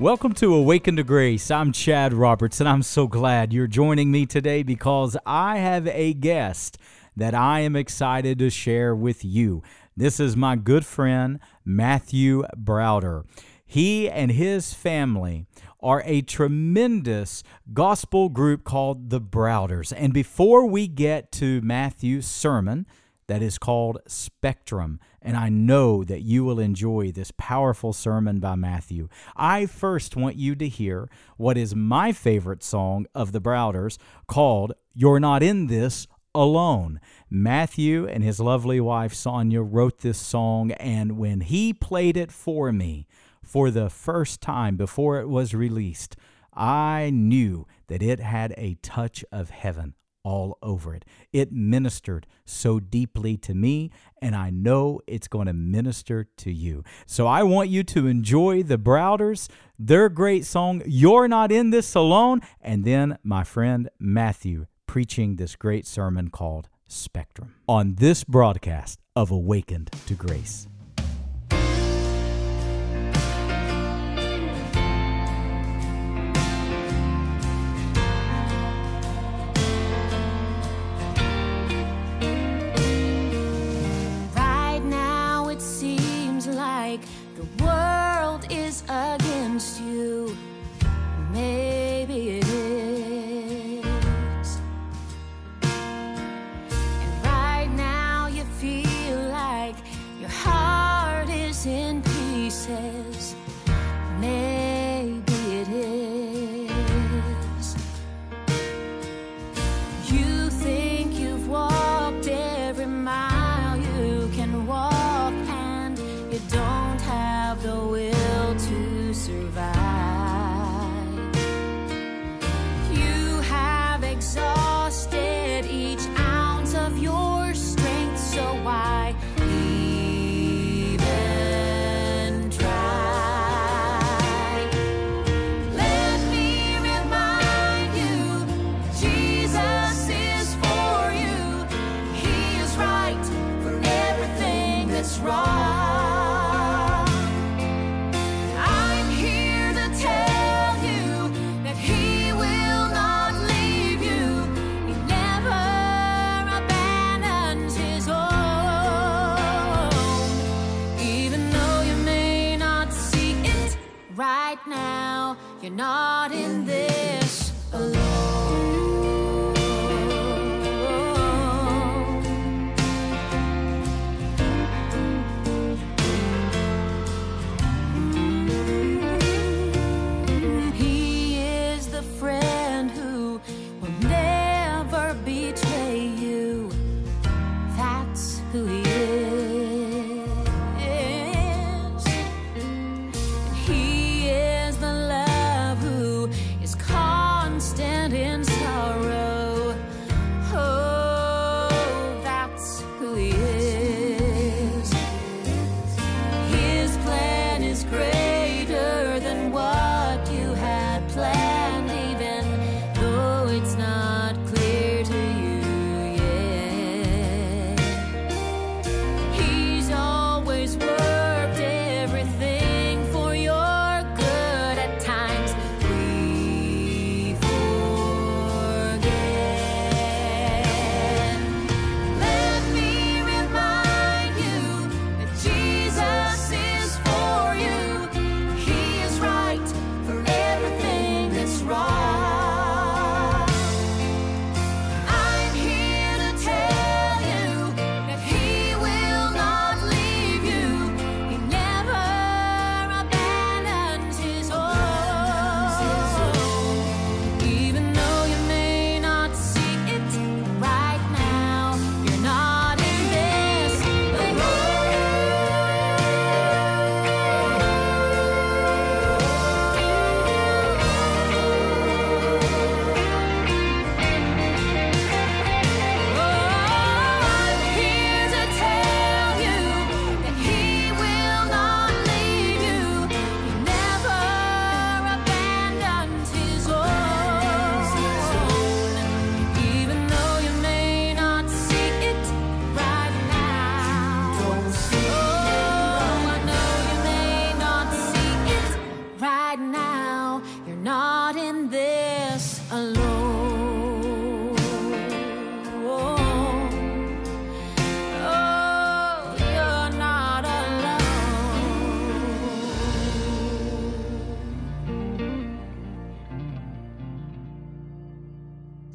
Welcome to Awaken to Grace. I'm Chad Roberts, and I'm so glad you're joining me today because I have a guest that I am excited to share with you. This is my good friend, Matthew Browder. He and his family are a tremendous gospel group called the Browders. And before we get to Matthew's sermon, that is called Spectrum. And I know that you will enjoy this powerful sermon by Matthew. I first want you to hear what is my favorite song of the Browders called You're Not in This Alone. Matthew and his lovely wife Sonia wrote this song, and when he played it for me for the first time before it was released, I knew that it had a touch of heaven all over it. It ministered so deeply to me, and I know it's going to minister to you. So I want you to enjoy the Browders, their great song, You're Not in This Alone, and then my friend Matthew preaching this great sermon called Spectrum on this broadcast of Awakened to Grace.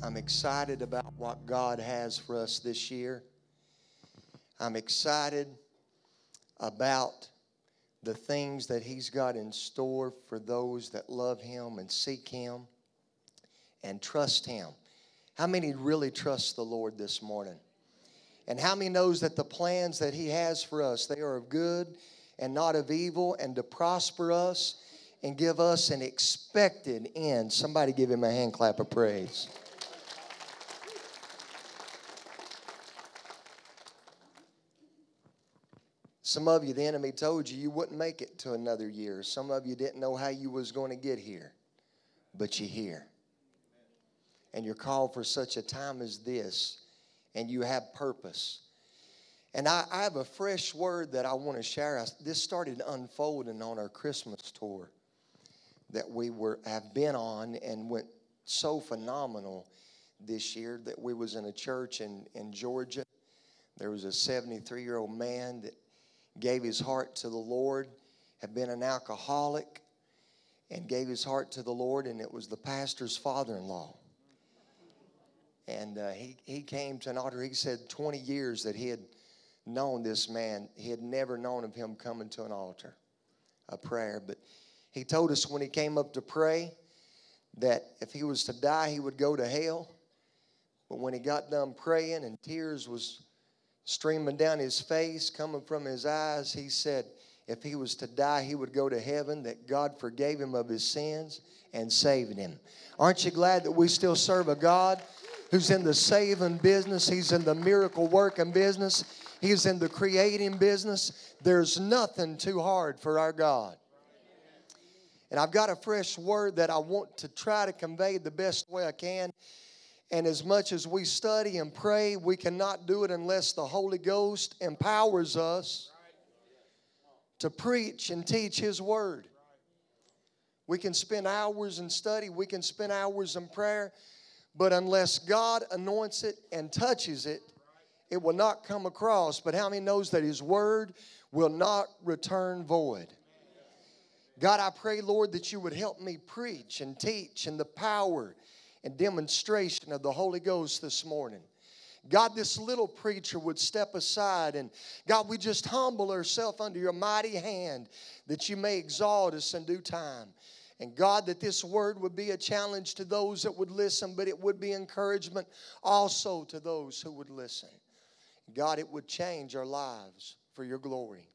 I'm excited about what God has for us this year. I'm excited about the things that He's got in store for those that love Him and seek Him and trust Him. How many really trust the Lord this morning? And how many knows that the plans that He has for us, they are of good and not of evil, and to prosper us and give us an expected end? Somebody give Him a hand clap of praise. Some of you, the enemy told you you wouldn't make it to another year. Some of you didn't know how you was going to get here, but you're here. And you're called for such a time as this, and you have purpose. And I, I have a fresh word that I want to share. I, this started unfolding on our Christmas tour that we were have been on and went so phenomenal this year that we was in a church in, in Georgia. There was a 73 year old man that gave his heart to the Lord, had been an alcoholic, and gave his heart to the Lord, and it was the pastor's father in law. And uh, he, he came to an altar. He said 20 years that he had known this man, he had never known of him coming to an altar, a prayer. But he told us when he came up to pray that if he was to die, he would go to hell. But when he got done praying and tears was streaming down his face, coming from his eyes, he said if he was to die, he would go to heaven, that God forgave him of his sins and saved him. Aren't you glad that we still serve a God who's in the saving business? He's in the miracle working business, He's in the creating business. There's nothing too hard for our God. And I've got a fresh word that I want to try to convey the best way I can. And as much as we study and pray, we cannot do it unless the Holy Ghost empowers us to preach and teach His Word. We can spend hours in study, we can spend hours in prayer, but unless God anoints it and touches it, it will not come across. But how many knows that His Word will not return void? God, I pray, Lord, that you would help me preach and teach in the power and demonstration of the Holy Ghost this morning. God, this little preacher would step aside and God, we just humble ourselves under your mighty hand that you may exalt us in due time. And God, that this word would be a challenge to those that would listen, but it would be encouragement also to those who would listen. God, it would change our lives for your glory.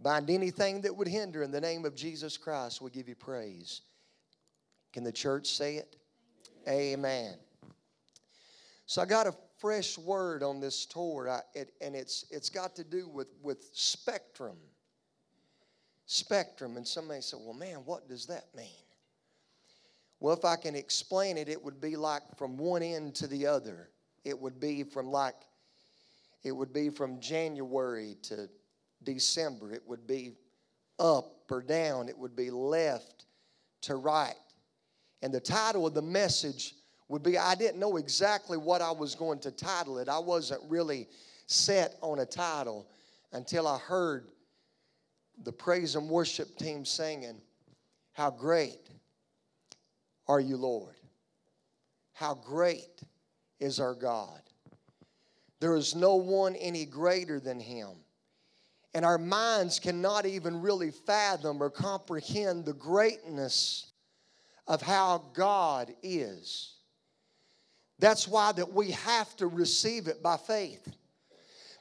Bind anything that would hinder in the name of Jesus Christ, we give you praise. Can the church say it? Amen. So I got a fresh word on this tour, I, it, and it's it's got to do with with spectrum. Spectrum, and somebody said, "Well, man, what does that mean?" Well, if I can explain it, it would be like from one end to the other. It would be from like it would be from January to December. It would be up or down. It would be left to right. And the title of the message would be I didn't know exactly what I was going to title it. I wasn't really set on a title until I heard the praise and worship team singing, How great are you, Lord? How great is our God? There is no one any greater than Him. And our minds cannot even really fathom or comprehend the greatness of how God is. That's why that we have to receive it by faith.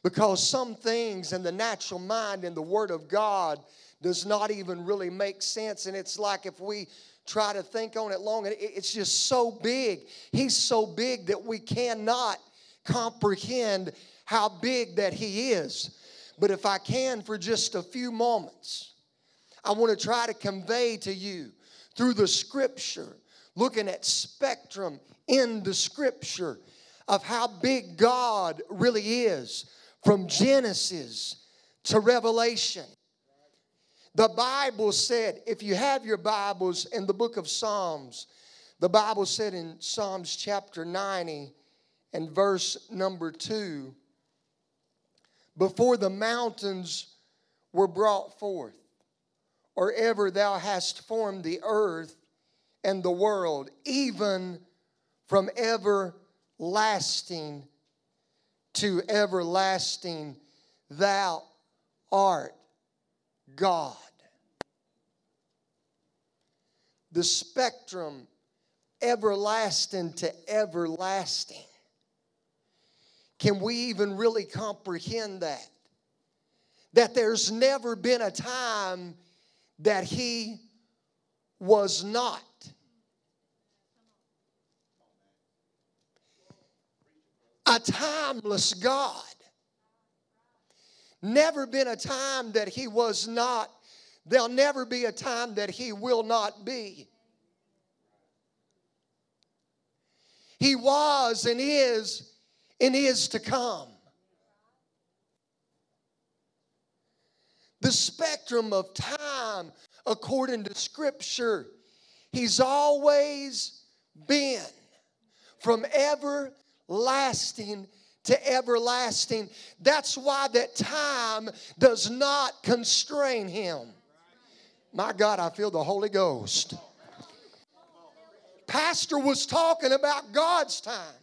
Because some things in the natural mind and the word of God does not even really make sense and it's like if we try to think on it long it's just so big. He's so big that we cannot comprehend how big that he is. But if I can for just a few moments, I want to try to convey to you through the scripture, looking at spectrum in the scripture of how big God really is from Genesis to Revelation. The Bible said, if you have your Bibles in the book of Psalms, the Bible said in Psalms chapter 90 and verse number 2 before the mountains were brought forth or ever thou hast formed the earth and the world, even from everlasting to everlasting, thou art God. The spectrum, everlasting to everlasting. Can we even really comprehend that? That there's never been a time that He was not. A timeless God. Never been a time that He was not. There'll never be a time that He will not be. He was and is and is to come. The spectrum of time, according to Scripture, He's always been from everlasting to everlasting. That's why that time does not constrain him. My God, I feel the Holy Ghost. Pastor was talking about God's time.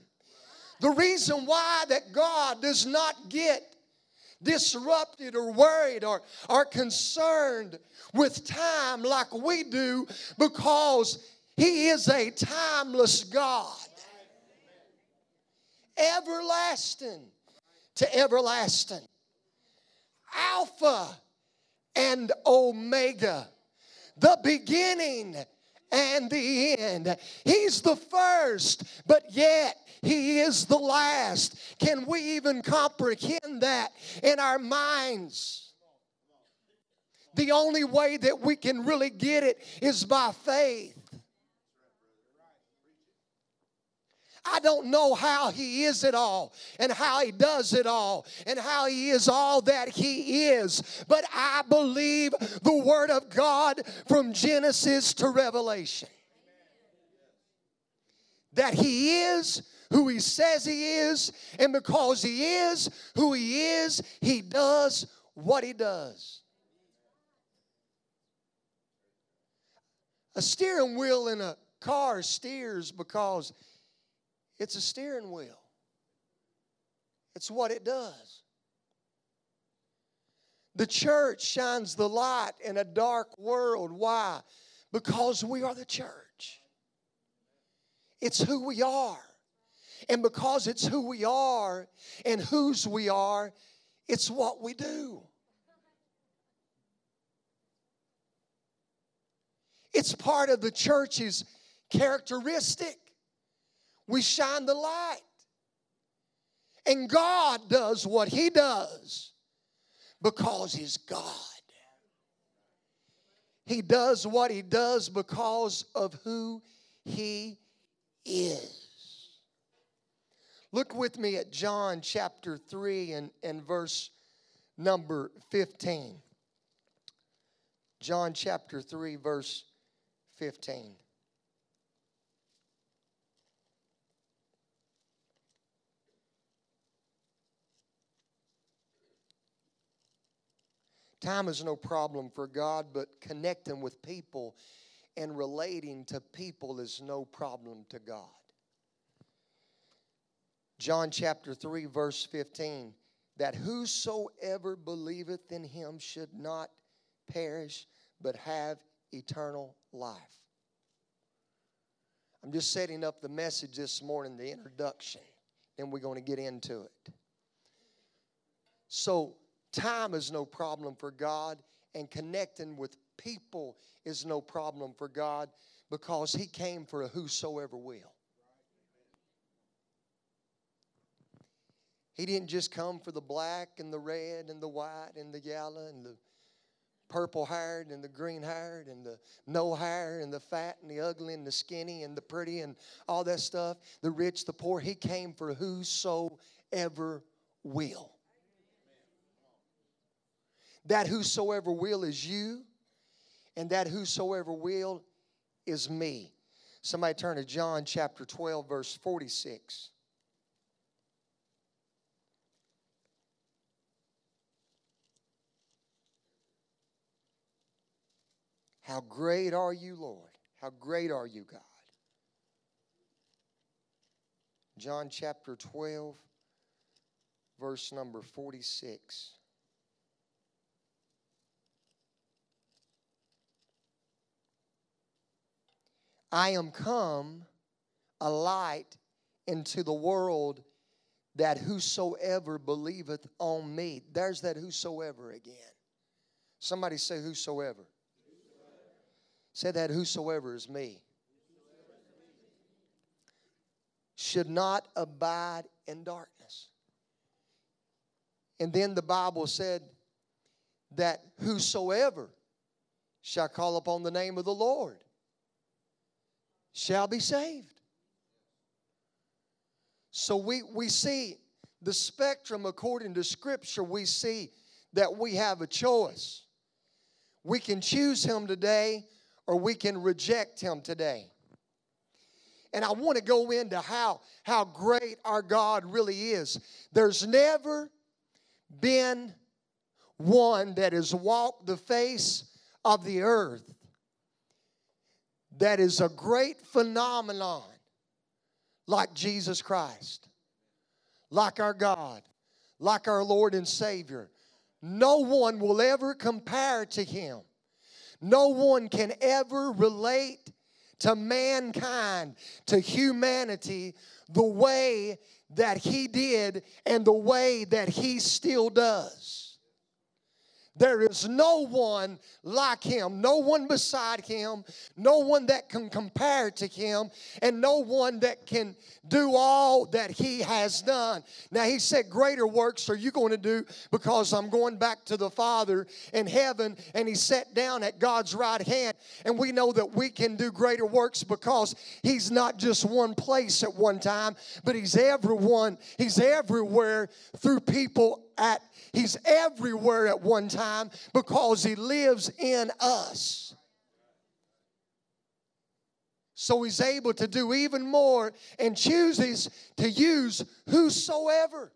The reason why that God does not get disrupted or worried or are concerned with time like we do because he is a timeless God everlasting to everlasting. Alpha and Omega, the beginning and the end. He's the first, but yet He is the last. Can we even comprehend that in our minds? The only way that we can really get it is by faith. I don't know how he is it all and how he does it all and how he is all that he is, but I believe the word of God from Genesis to Revelation. That he is who he says he is, and because he is who he is, he does what he does. A steering wheel in a car steers because it's a steering wheel, it's what it does. The church shines the light in a dark world. Why? Because we are the church. It's who we are. And because it's who we are and whose we are, it's what we do. It's part of the church's characteristic we shine the light. And God does what He does because He's God. He does what He does because of who He is. Look with me at John chapter 3 and, and verse number 15. John chapter 3, verse 15. Time is no problem for God, but connecting with people and relating to people is no problem to God. John chapter 3, verse 15 that whosoever believeth in him should not perish, but have eternal life. I'm just setting up the message this morning, the introduction, and we're going to get into it. So, Time is no problem for God, and connecting with people is no problem for God because He came for a whosoever will. He didn't just come for the black and the red and the white and the yellow and the purple haired and the green haired and the no hair and the fat and the ugly and the skinny and the pretty and all that stuff, the rich, the poor. He came for whosoever will. That whosoever will is you, and that whosoever will is me. Somebody turn to John chapter 12, verse 46. How great are you, Lord? How great are you, God? John chapter 12, verse number 46. I am come a light into the world that whosoever believeth on me. There's that whosoever again. Somebody say, whosoever. whosoever. Say that whosoever is me. Should not abide in darkness. And then the Bible said that whosoever shall call upon the name of the Lord shall be saved. So we, we see the spectrum according to Scripture, we see that we have a choice. We can choose Him today or we can reject Him today. And I want to go into how, how great our God really is. There's never been one that has walked the face of the earth that is a great phenomenon like Jesus Christ, like our God, like our Lord and Savior. No one will ever compare to Him. No one can ever relate to mankind, to humanity, the way that He did and the way that He still does. There is no one like him, no one beside him, no one that can compare to him, and no one that can do all that he has done. Now, he said, Greater works are you going to do because I'm going back to the Father in heaven, and he sat down at God's right hand. And we know that we can do greater works because he's not just one place at one time, but he's everyone, he's everywhere through people at He's everywhere at one time because He lives in us. So He's able to do even more and chooses to use whosoever.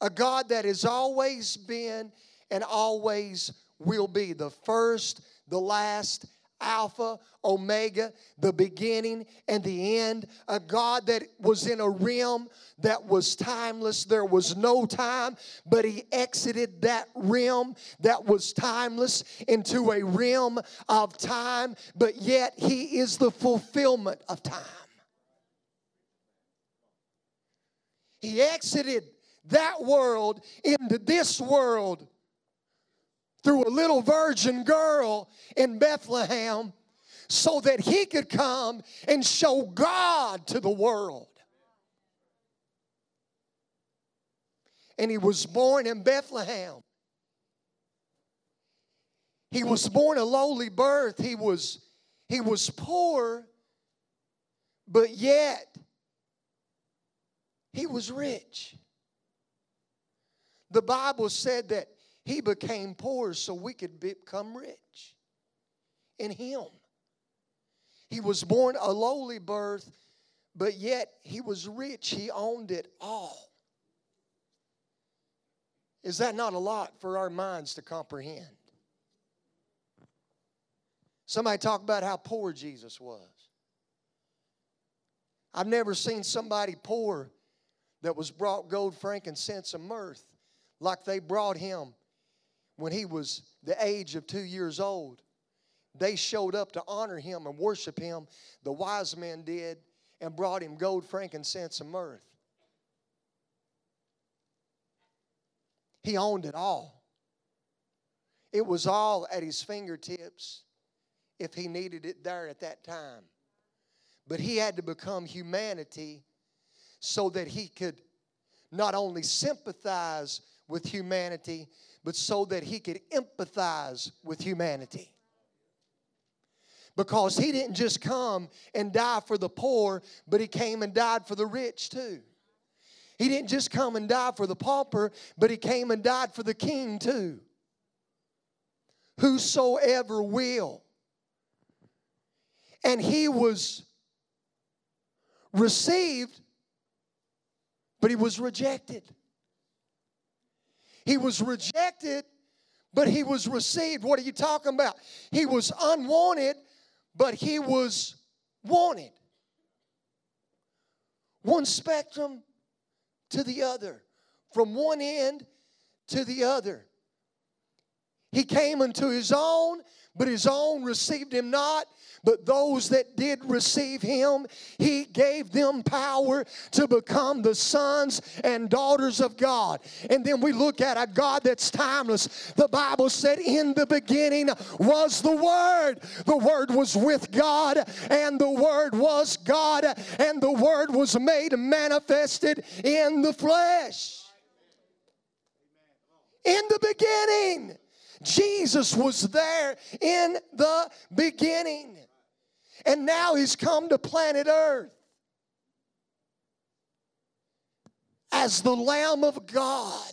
A God that has always been and always will be the first, the last, Alpha, Omega, the beginning and the end. A God that was in a realm that was timeless. There was no time, but He exited that realm that was timeless into a realm of time, but yet He is the fulfillment of time. He exited that world into this world through a little virgin girl in Bethlehem so that he could come and show God to the world. And he was born in Bethlehem. He was born a lowly birth. He was, he was poor, but yet he was rich. The Bible said that he became poor so we could become rich in Him. He was born a lowly birth, but yet He was rich. He owned it all. Is that not a lot for our minds to comprehend? Somebody talk about how poor Jesus was. I've never seen somebody poor that was brought gold, frankincense, and myrrh like they brought him when he was the age of two years old. They showed up to honor him and worship him. The wise men did and brought him gold, frankincense, and myrrh. He owned it all. It was all at his fingertips if he needed it there at that time. But he had to become humanity so that he could not only sympathize with humanity, but so that he could empathize with humanity. Because he didn't just come and die for the poor, but he came and died for the rich too. He didn't just come and die for the pauper, but he came and died for the king too. Whosoever will. And he was received, but he was rejected. He was rejected, but he was received. What are you talking about? He was unwanted, but he was wanted. One spectrum to the other, from one end to the other. He came unto his own, but his own received him not. But those that did receive him, he gave them power to become the sons and daughters of God. And then we look at a God that's timeless. The Bible said, In the beginning was the Word. The Word was with God, and the Word was God, and the Word was made manifested in the flesh. In the beginning. Jesus was there in the beginning. And now he's come to planet Earth as the Lamb of God,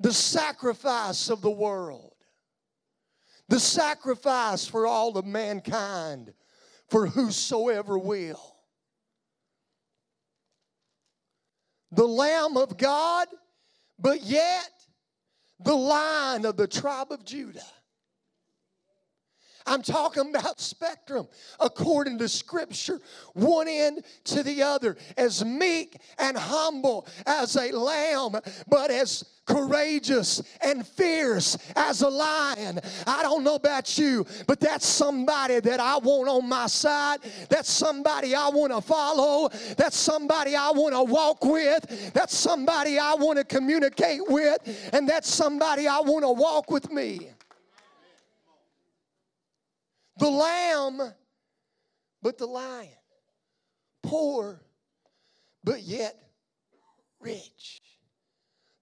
the sacrifice of the world, the sacrifice for all of mankind, for whosoever will. The Lamb of God, but yet the Lion of the tribe of Judah. I'm talking about spectrum according to Scripture, one end to the other, as meek and humble as a lamb, but as courageous and fierce as a lion. I don't know about you, but that's somebody that I want on my side. That's somebody I want to follow. That's somebody I want to walk with. That's somebody I want to communicate with. And that's somebody I want to walk with me the lamb, but the lion. Poor, but yet rich.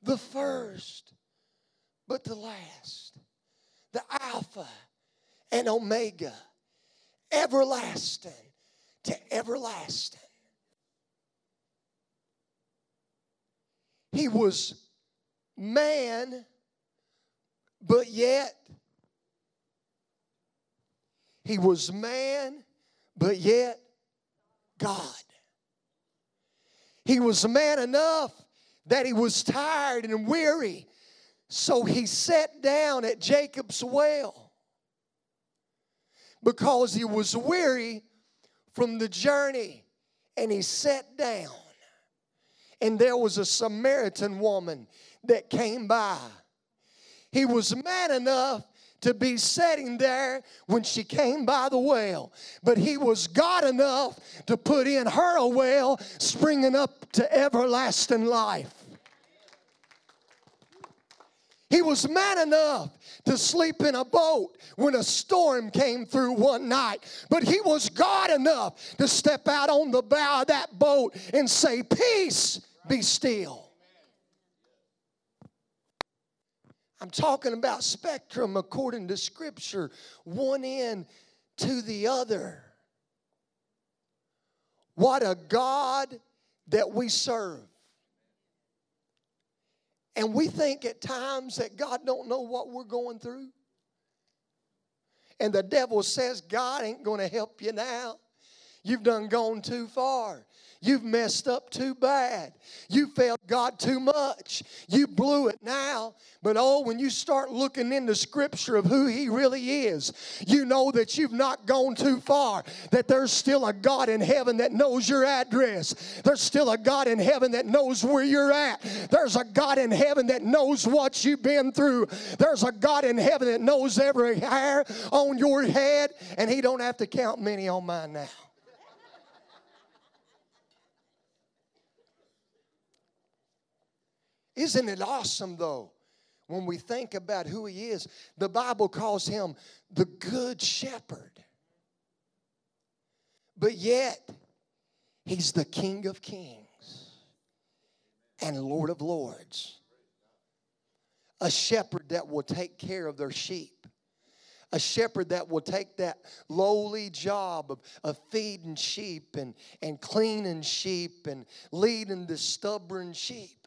The first, but the last. The Alpha and Omega. Everlasting to everlasting. He was man, but yet he was man, but yet God. He was man enough that he was tired and weary. So he sat down at Jacob's well because he was weary from the journey and he sat down. And there was a Samaritan woman that came by. He was man enough to be sitting there when she came by the well. But he was God enough to put in her a well springing up to everlasting life. He was man enough to sleep in a boat when a storm came through one night. But he was God enough to step out on the bow of that boat and say, Peace, be still. I'm talking about spectrum according to Scripture, one end to the other. What a God that we serve. And we think at times that God don't know what we're going through. And the devil says God ain't going to help you now. You've done gone too far. You've messed up too bad. You failed God too much. You blew it now. But oh, when you start looking into scripture of who He really is, you know that you've not gone too far. That there's still a God in heaven that knows your address. There's still a God in heaven that knows where you're at. There's a God in heaven that knows what you've been through. There's a God in heaven that knows every hair on your head, and He don't have to count many on mine now. Isn't it awesome, though, when we think about who he is? The Bible calls him the Good Shepherd. But yet, he's the King of Kings and Lord of Lords. A shepherd that will take care of their sheep. A shepherd that will take that lowly job of, of feeding sheep and, and cleaning sheep and leading the stubborn sheep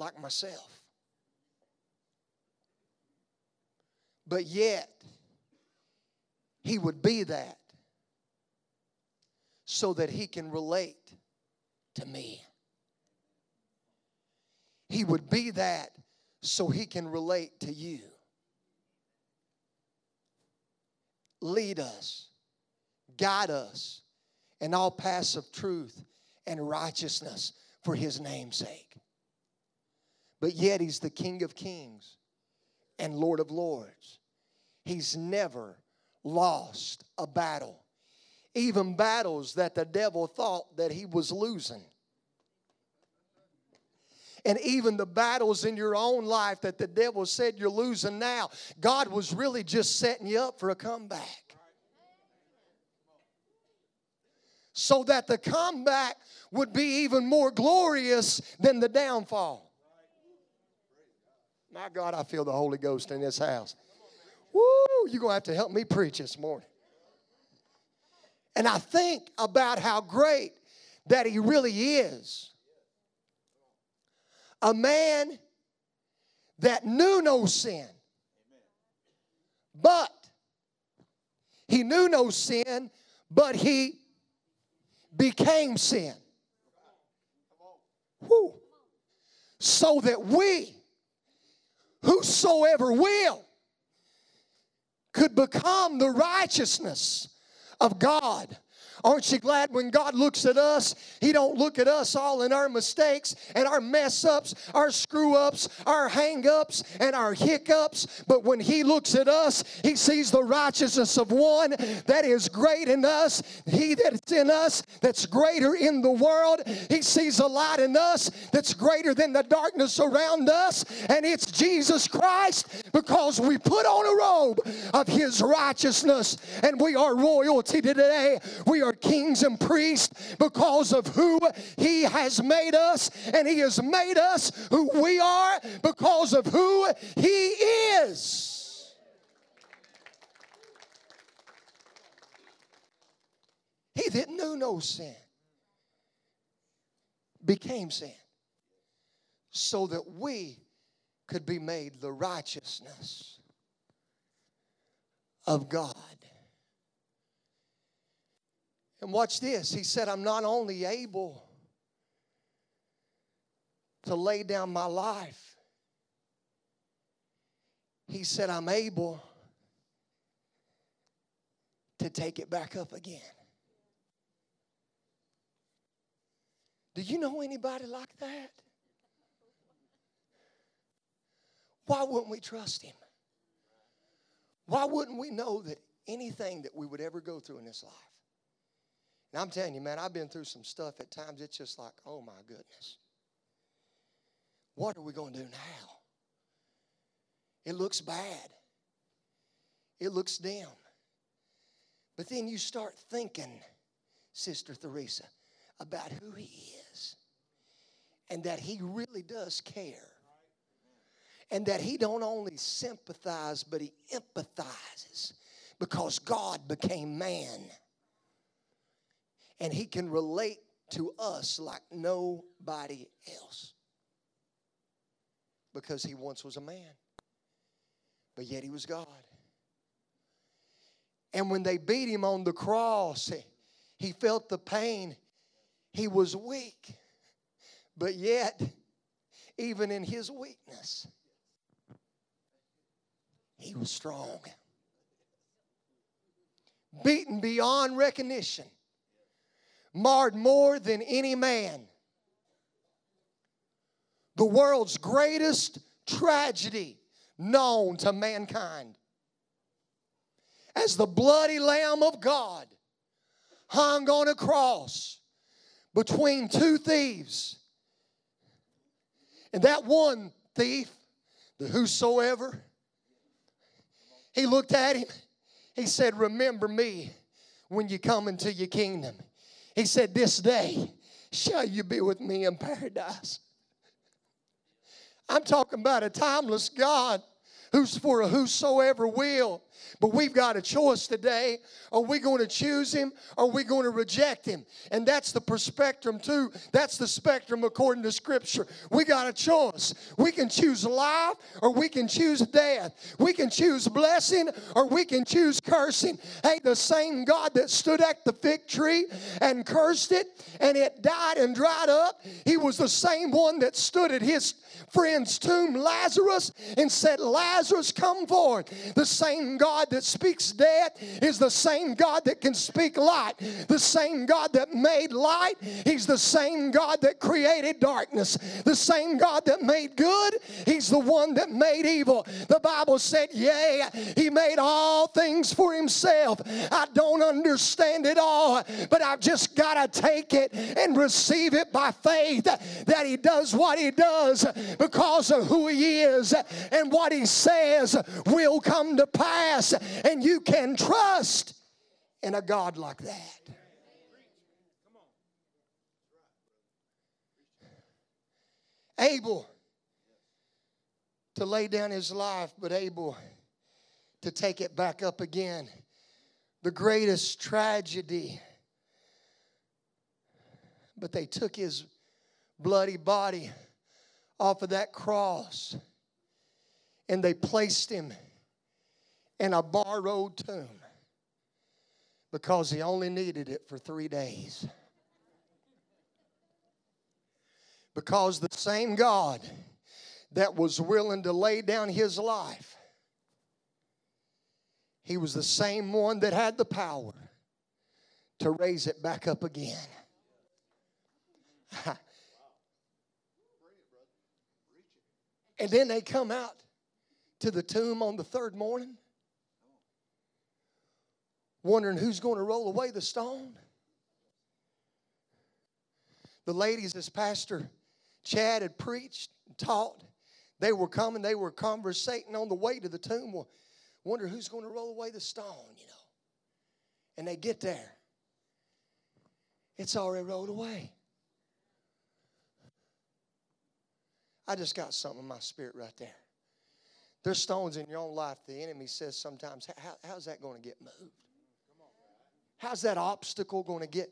like myself. But yet, he would be that so that he can relate to me. He would be that so he can relate to you. lead us, guide us in all paths of truth and righteousness for his name's sake. But yet he's the King of kings and Lord of lords. He's never lost a battle, even battles that the devil thought that he was losing. And even the battles in your own life that the devil said you're losing now, God was really just setting you up for a comeback. So that the comeback would be even more glorious than the downfall. My God, I feel the Holy Ghost in this house. Woo, you're going to have to help me preach this morning. And I think about how great that He really is. A man that knew no sin, but he knew no sin, but he became sin. Whew. So that we, whosoever will, could become the righteousness of God Aren't you glad when God looks at us, He don't look at us all in our mistakes and our mess ups, our screw ups, our hang ups, and our hiccups. But when He looks at us, He sees the righteousness of one that is great in us. He that's in us that's greater in the world. He sees a light in us that's greater than the darkness around us. And it's Jesus Christ because we put on a robe of His righteousness and we are royalty today. We are are kings and priests because of who He has made us, and He has made us who we are because of who He is. He that knew no sin became sin so that we could be made the righteousness of God. And watch this. He said, I'm not only able to lay down my life, he said, I'm able to take it back up again. Do you know anybody like that? Why wouldn't we trust him? Why wouldn't we know that anything that we would ever go through in this life and I'm telling you, man, I've been through some stuff at times, it's just like, oh my goodness. What are we going to do now? It looks bad, it looks dim. But then you start thinking, Sister Theresa, about who He is and that He really does care. And that He don't only sympathize, but He empathizes because God became man and he can relate to us like nobody else because he once was a man, but yet he was God. And when they beat him on the cross, he felt the pain. He was weak, but yet, even in his weakness, he was strong. Beaten beyond recognition marred more than any man. The world's greatest tragedy known to mankind. As the bloody Lamb of God hung on a cross between two thieves. And that one thief, the whosoever, he looked at him. He said, Remember me when you come into your kingdom. He said, This day shall you be with me in paradise. I'm talking about a timeless God who's for a whosoever will. But we've got a choice today. Are we going to choose him? Or are we going to reject him? And that's the spectrum too. That's the spectrum according to scripture. We got a choice. We can choose life or we can choose death. We can choose blessing or we can choose cursing. Hey, the same God that stood at the fig tree and cursed it and it died and dried up, he was the same one that stood at his friend's tomb, Lazarus, and said, Lazarus, come forth. The same God God that speaks death is the same God that can speak light. The same God that made light, He's the same God that created darkness. The same God that made good, He's the one that made evil. The Bible said, Yea, He made all things for Himself. I don't understand it all, but I've just got to take it and receive it by faith that He does what He does because of who He is and what He says will come to pass. And you can trust in a God like that. Able to lay down his life, but able to take it back up again. The greatest tragedy. But they took his bloody body off of that cross and they placed him in a borrowed tomb because he only needed it for three days. Because the same God that was willing to lay down his life, he was the same one that had the power to raise it back up again. and then they come out to the tomb on the third morning, wondering who's going to roll away the stone. The ladies, as Pastor Chad had preached and taught, they were coming, they were conversating on the way to the tomb, wonder who's going to roll away the stone, you know. And they get there. It's already rolled away. I just got something in my spirit right there. There's stones in your own life the enemy says sometimes, How, how's that going to get moved? How's that obstacle going to get,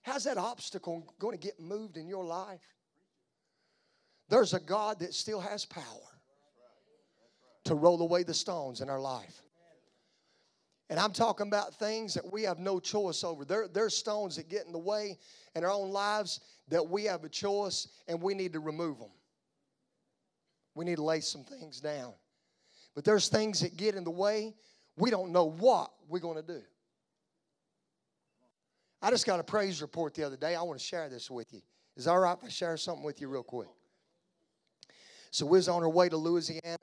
how's that obstacle going to get moved in your life? There's a God that still has power to roll away the stones in our life. And I'm talking about things that we have no choice over. There, there's stones that get in the way in our own lives that we have a choice and we need to remove them. We need to lay some things down. But there's things that get in the way. We don't know what we're going to do. I just got a praise report the other day. I want to share this with you. Is all right if I share something with you real quick? So we was on our way to Louisiana.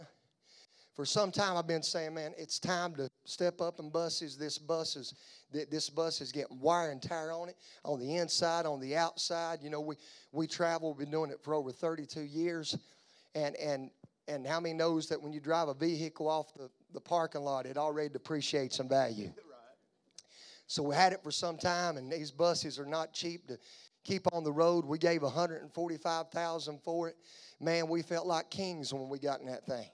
For some time I've been saying, man, it's time to step up in buses. This bus is this bus is getting wire and tire on it, on the inside, on the outside. You know, we we travel, we've been doing it for over 32 years. And and and how many knows that when you drive a vehicle off the, the parking lot, it already depreciates in value? So we had it for some time, and these buses are not cheap to keep on the road. We gave 145,000 for it. Man, we felt like kings when we got in that thing.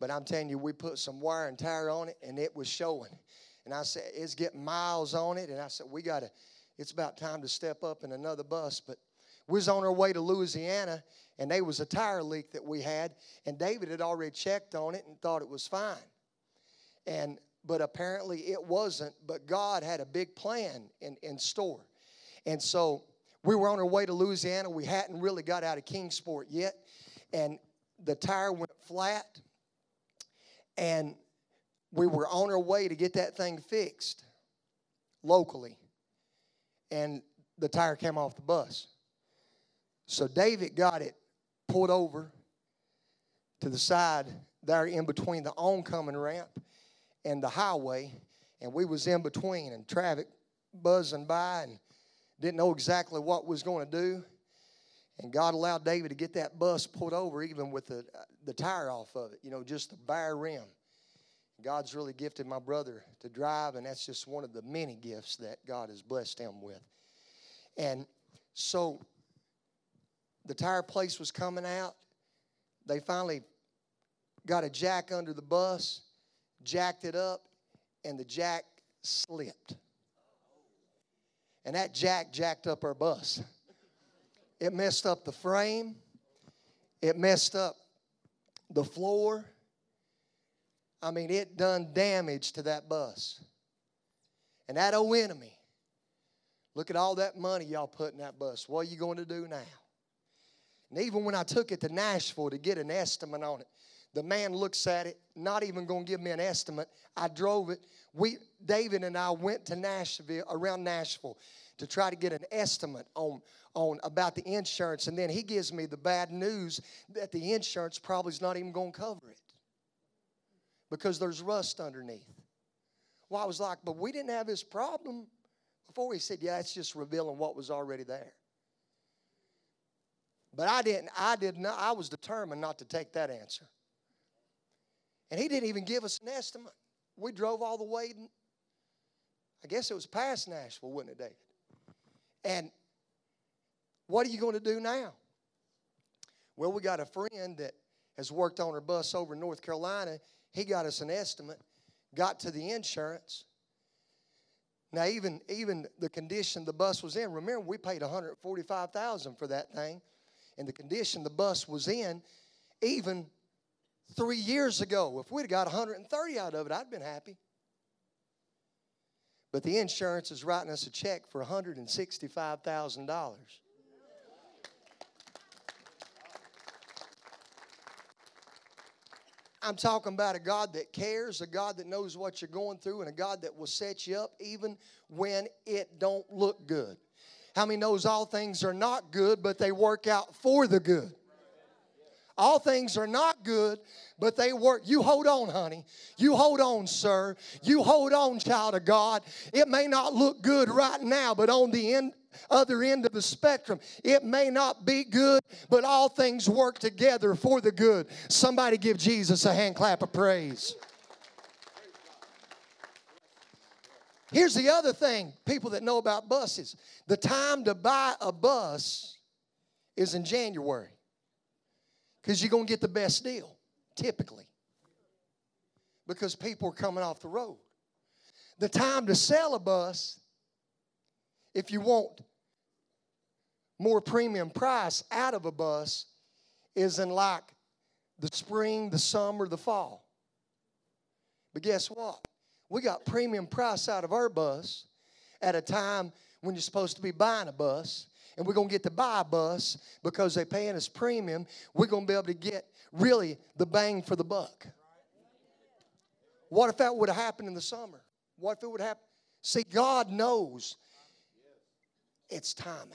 But I'm telling you, we put some wire and tire on it, and it was showing. And I said, it's getting miles on it, and I said, we got to. It's about time to step up in another bus. But we was on our way to Louisiana, and there was a tire leak that we had, and David had already checked on it and thought it was fine. And but apparently it wasn't, but God had a big plan in, in store. And so we were on our way to Louisiana. We hadn't really got out of Kingsport yet, and the tire went flat, and we were on our way to get that thing fixed locally, and the tire came off the bus. So David got it pulled over to the side there in between the oncoming ramp and the highway, and we was in between, and traffic buzzing by, and didn't know exactly what was going to do. And God allowed David to get that bus pulled over, even with the the tire off of it. You know, just the bare rim. God's really gifted my brother to drive, and that's just one of the many gifts that God has blessed him with. And so the tire place was coming out. They finally got a jack under the bus, jacked it up, and the jack slipped. And that jack jacked up our bus. It messed up the frame, it messed up the floor. I mean, it done damage to that bus. And that old enemy, look at all that money y'all put in that bus. What are you going to do now? And even when I took it to Nashville to get an estimate on it, The man looks at it, not even going to give me an estimate. I drove it. We, David and I went to Nashville, around Nashville, to try to get an estimate on, on about the insurance. And then he gives me the bad news that the insurance probably is not even going to cover it because there's rust underneath. Well, I was like, but we didn't have this problem before. He said, yeah, it's just revealing what was already there. But I didn't, I did not, I was determined not to take that answer. And he didn't even give us an estimate. We drove all the way, I guess it was past Nashville, wasn't it, David? And what are you going to do now? Well, we got a friend that has worked on her bus over in North Carolina. He got us an estimate, got to the insurance. Now, even, even the condition the bus was in, remember we paid 145000 for that thing. And the condition the bus was in, even three years ago, if we'd got 130 out of it, I'd been happy. But the insurance is writing us a check for $165,000. I'm talking about a God that cares, a God that knows what you're going through, and a God that will set you up even when it don't look good. How many knows all things are not good, but they work out for the good? All things are not good, but they work. You hold on, honey. You hold on, sir. You hold on, child of God. It may not look good right now, but on the end, other end of the spectrum, it may not be good, but all things work together for the good. Somebody give Jesus a hand clap of praise. Here's the other thing people that know about buses the time to buy a bus is in January because you're going to get the best deal, typically, because people are coming off the road. The time to sell a bus, if you want more premium price out of a bus, is in like the spring, the summer, the fall. But guess what? We got premium price out of our bus at a time when you're supposed to be buying a bus and we're going to get to buy a bus because they're paying us premium, we're going to be able to get really the bang for the buck. What if that would have happened in the summer? What if it would happen? See, God knows it's timing.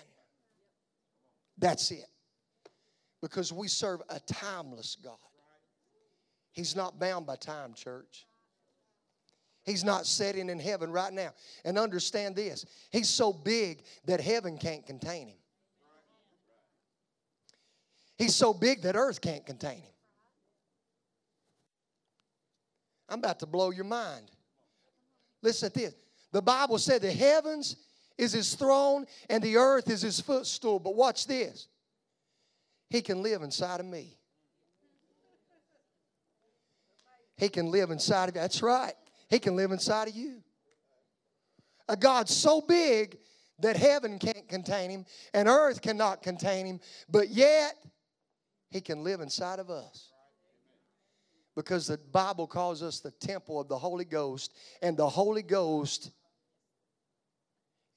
That's it. Because we serve a timeless God. He's not bound by time, church. He's not sitting in heaven right now. And understand this He's so big that heaven can't contain him. He's so big that earth can't contain him. I'm about to blow your mind. Listen to this. The Bible said the heavens is his throne and the earth is his footstool. But watch this. He can live inside of me. He can live inside of you. That's right. He can live inside of you. A God so big that heaven can't contain him and earth cannot contain him, but yet he can live inside of us. Because the Bible calls us the temple of the Holy Ghost, and the Holy Ghost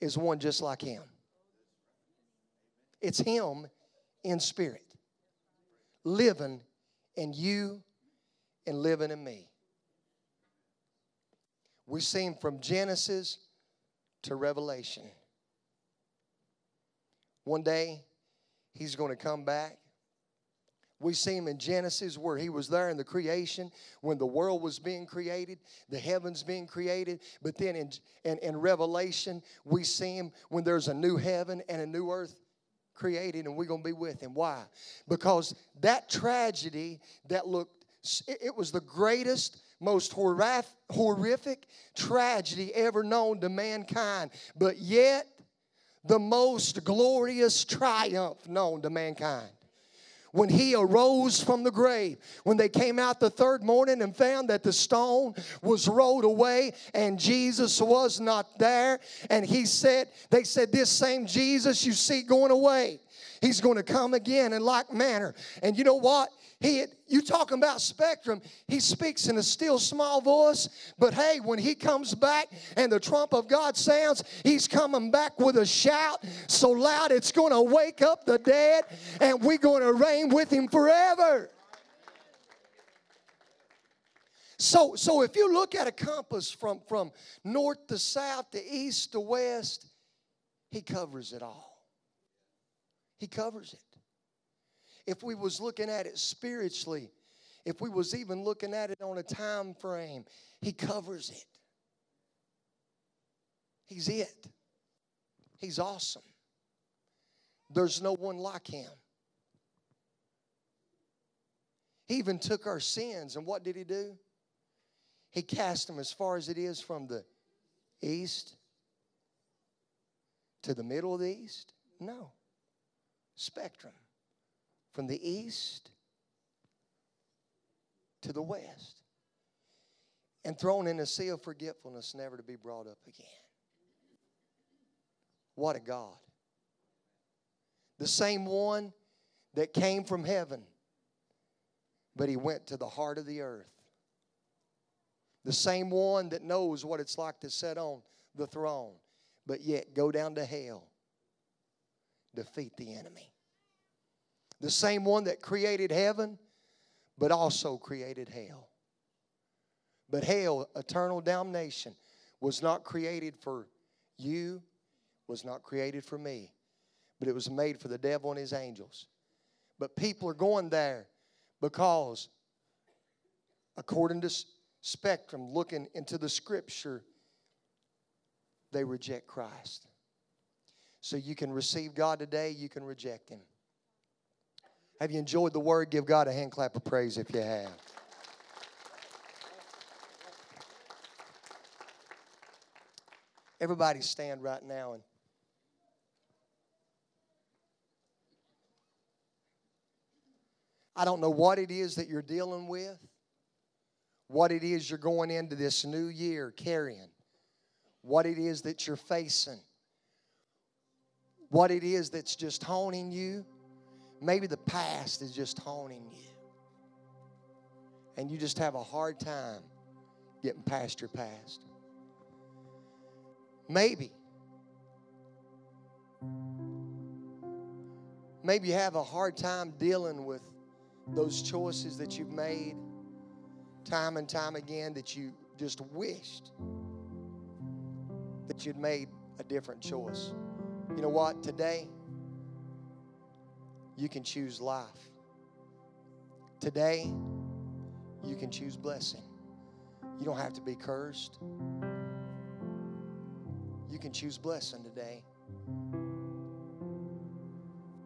is one just like him. It's him in spirit, living in you and living in me. We see him from Genesis to Revelation. One day, he's going to come back. We see him in Genesis where he was there in the creation when the world was being created, the heavens being created. But then in, in, in Revelation, we see him when there's a new heaven and a new earth created, and we're going to be with him. Why? Because that tragedy that looked, it was the greatest most horrific tragedy ever known to mankind, but yet the most glorious triumph known to mankind when he arose from the grave, when they came out the third morning and found that the stone was rolled away and Jesus was not there, and he said, They said, This same Jesus you see going away, he's going to come again in like manner. And you know what? He, you talking about spectrum, he speaks in a still small voice, but hey, when he comes back and the trump of God sounds, he's coming back with a shout so loud it's going to wake up the dead, and we're going to reign with him forever. So, so if you look at a compass from, from north to south to east to west, he covers it all. He covers it. If we was looking at it spiritually, if we was even looking at it on a time frame, he covers it. He's it. He's awesome. There's no one like him. He even took our sins, and what did he do? He cast them as far as it is from the east to the middle of the east? No. Spectrum. From the east to the west. And thrown in a sea of forgetfulness, never to be brought up again. What a God. The same one that came from heaven, but he went to the heart of the earth. The same one that knows what it's like to sit on the throne, but yet go down to hell, defeat the enemy. The same one that created heaven, but also created hell. But hell, eternal damnation, was not created for you, was not created for me, but it was made for the devil and his angels. But people are going there because, according to spectrum, looking into the scripture, they reject Christ. So you can receive God today, you can reject Him. Have you enjoyed the word? Give God a hand clap of praise if you have. Everybody stand right now and I don't know what it is that you're dealing with, what it is you're going into this new year carrying, what it is that you're facing, what it is that's just haunting you. Maybe the past is just haunting you. And you just have a hard time getting past your past. Maybe. Maybe you have a hard time dealing with those choices that you've made time and time again that you just wished that you'd made a different choice. You know what? Today, you can choose life. Today, you can choose blessing. You don't have to be cursed. You can choose blessing today.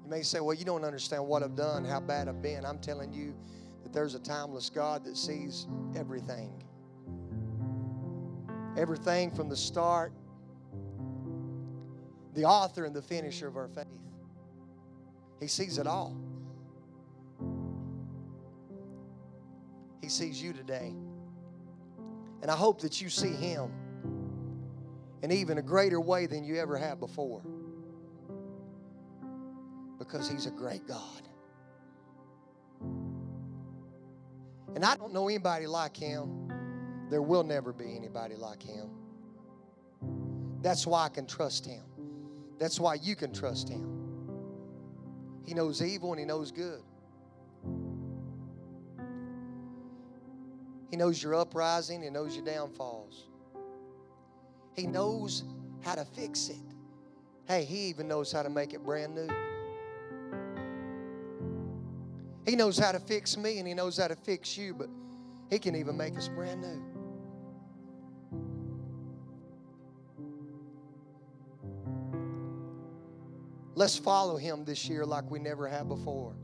You may say, Well, you don't understand what I've done, how bad I've been. I'm telling you that there's a timeless God that sees everything. Everything from the start, the author and the finisher of our faith. He sees it all. He sees you today. And I hope that you see Him in even a greater way than you ever have before because He's a great God. And I don't know anybody like Him. There will never be anybody like Him. That's why I can trust Him. That's why you can trust Him. He knows evil and He knows good. He knows your uprising, He knows your downfalls. He knows how to fix it. Hey, He even knows how to make it brand new. He knows how to fix me and He knows how to fix you, but He can even make us brand new. Let's follow Him this year like we never have before.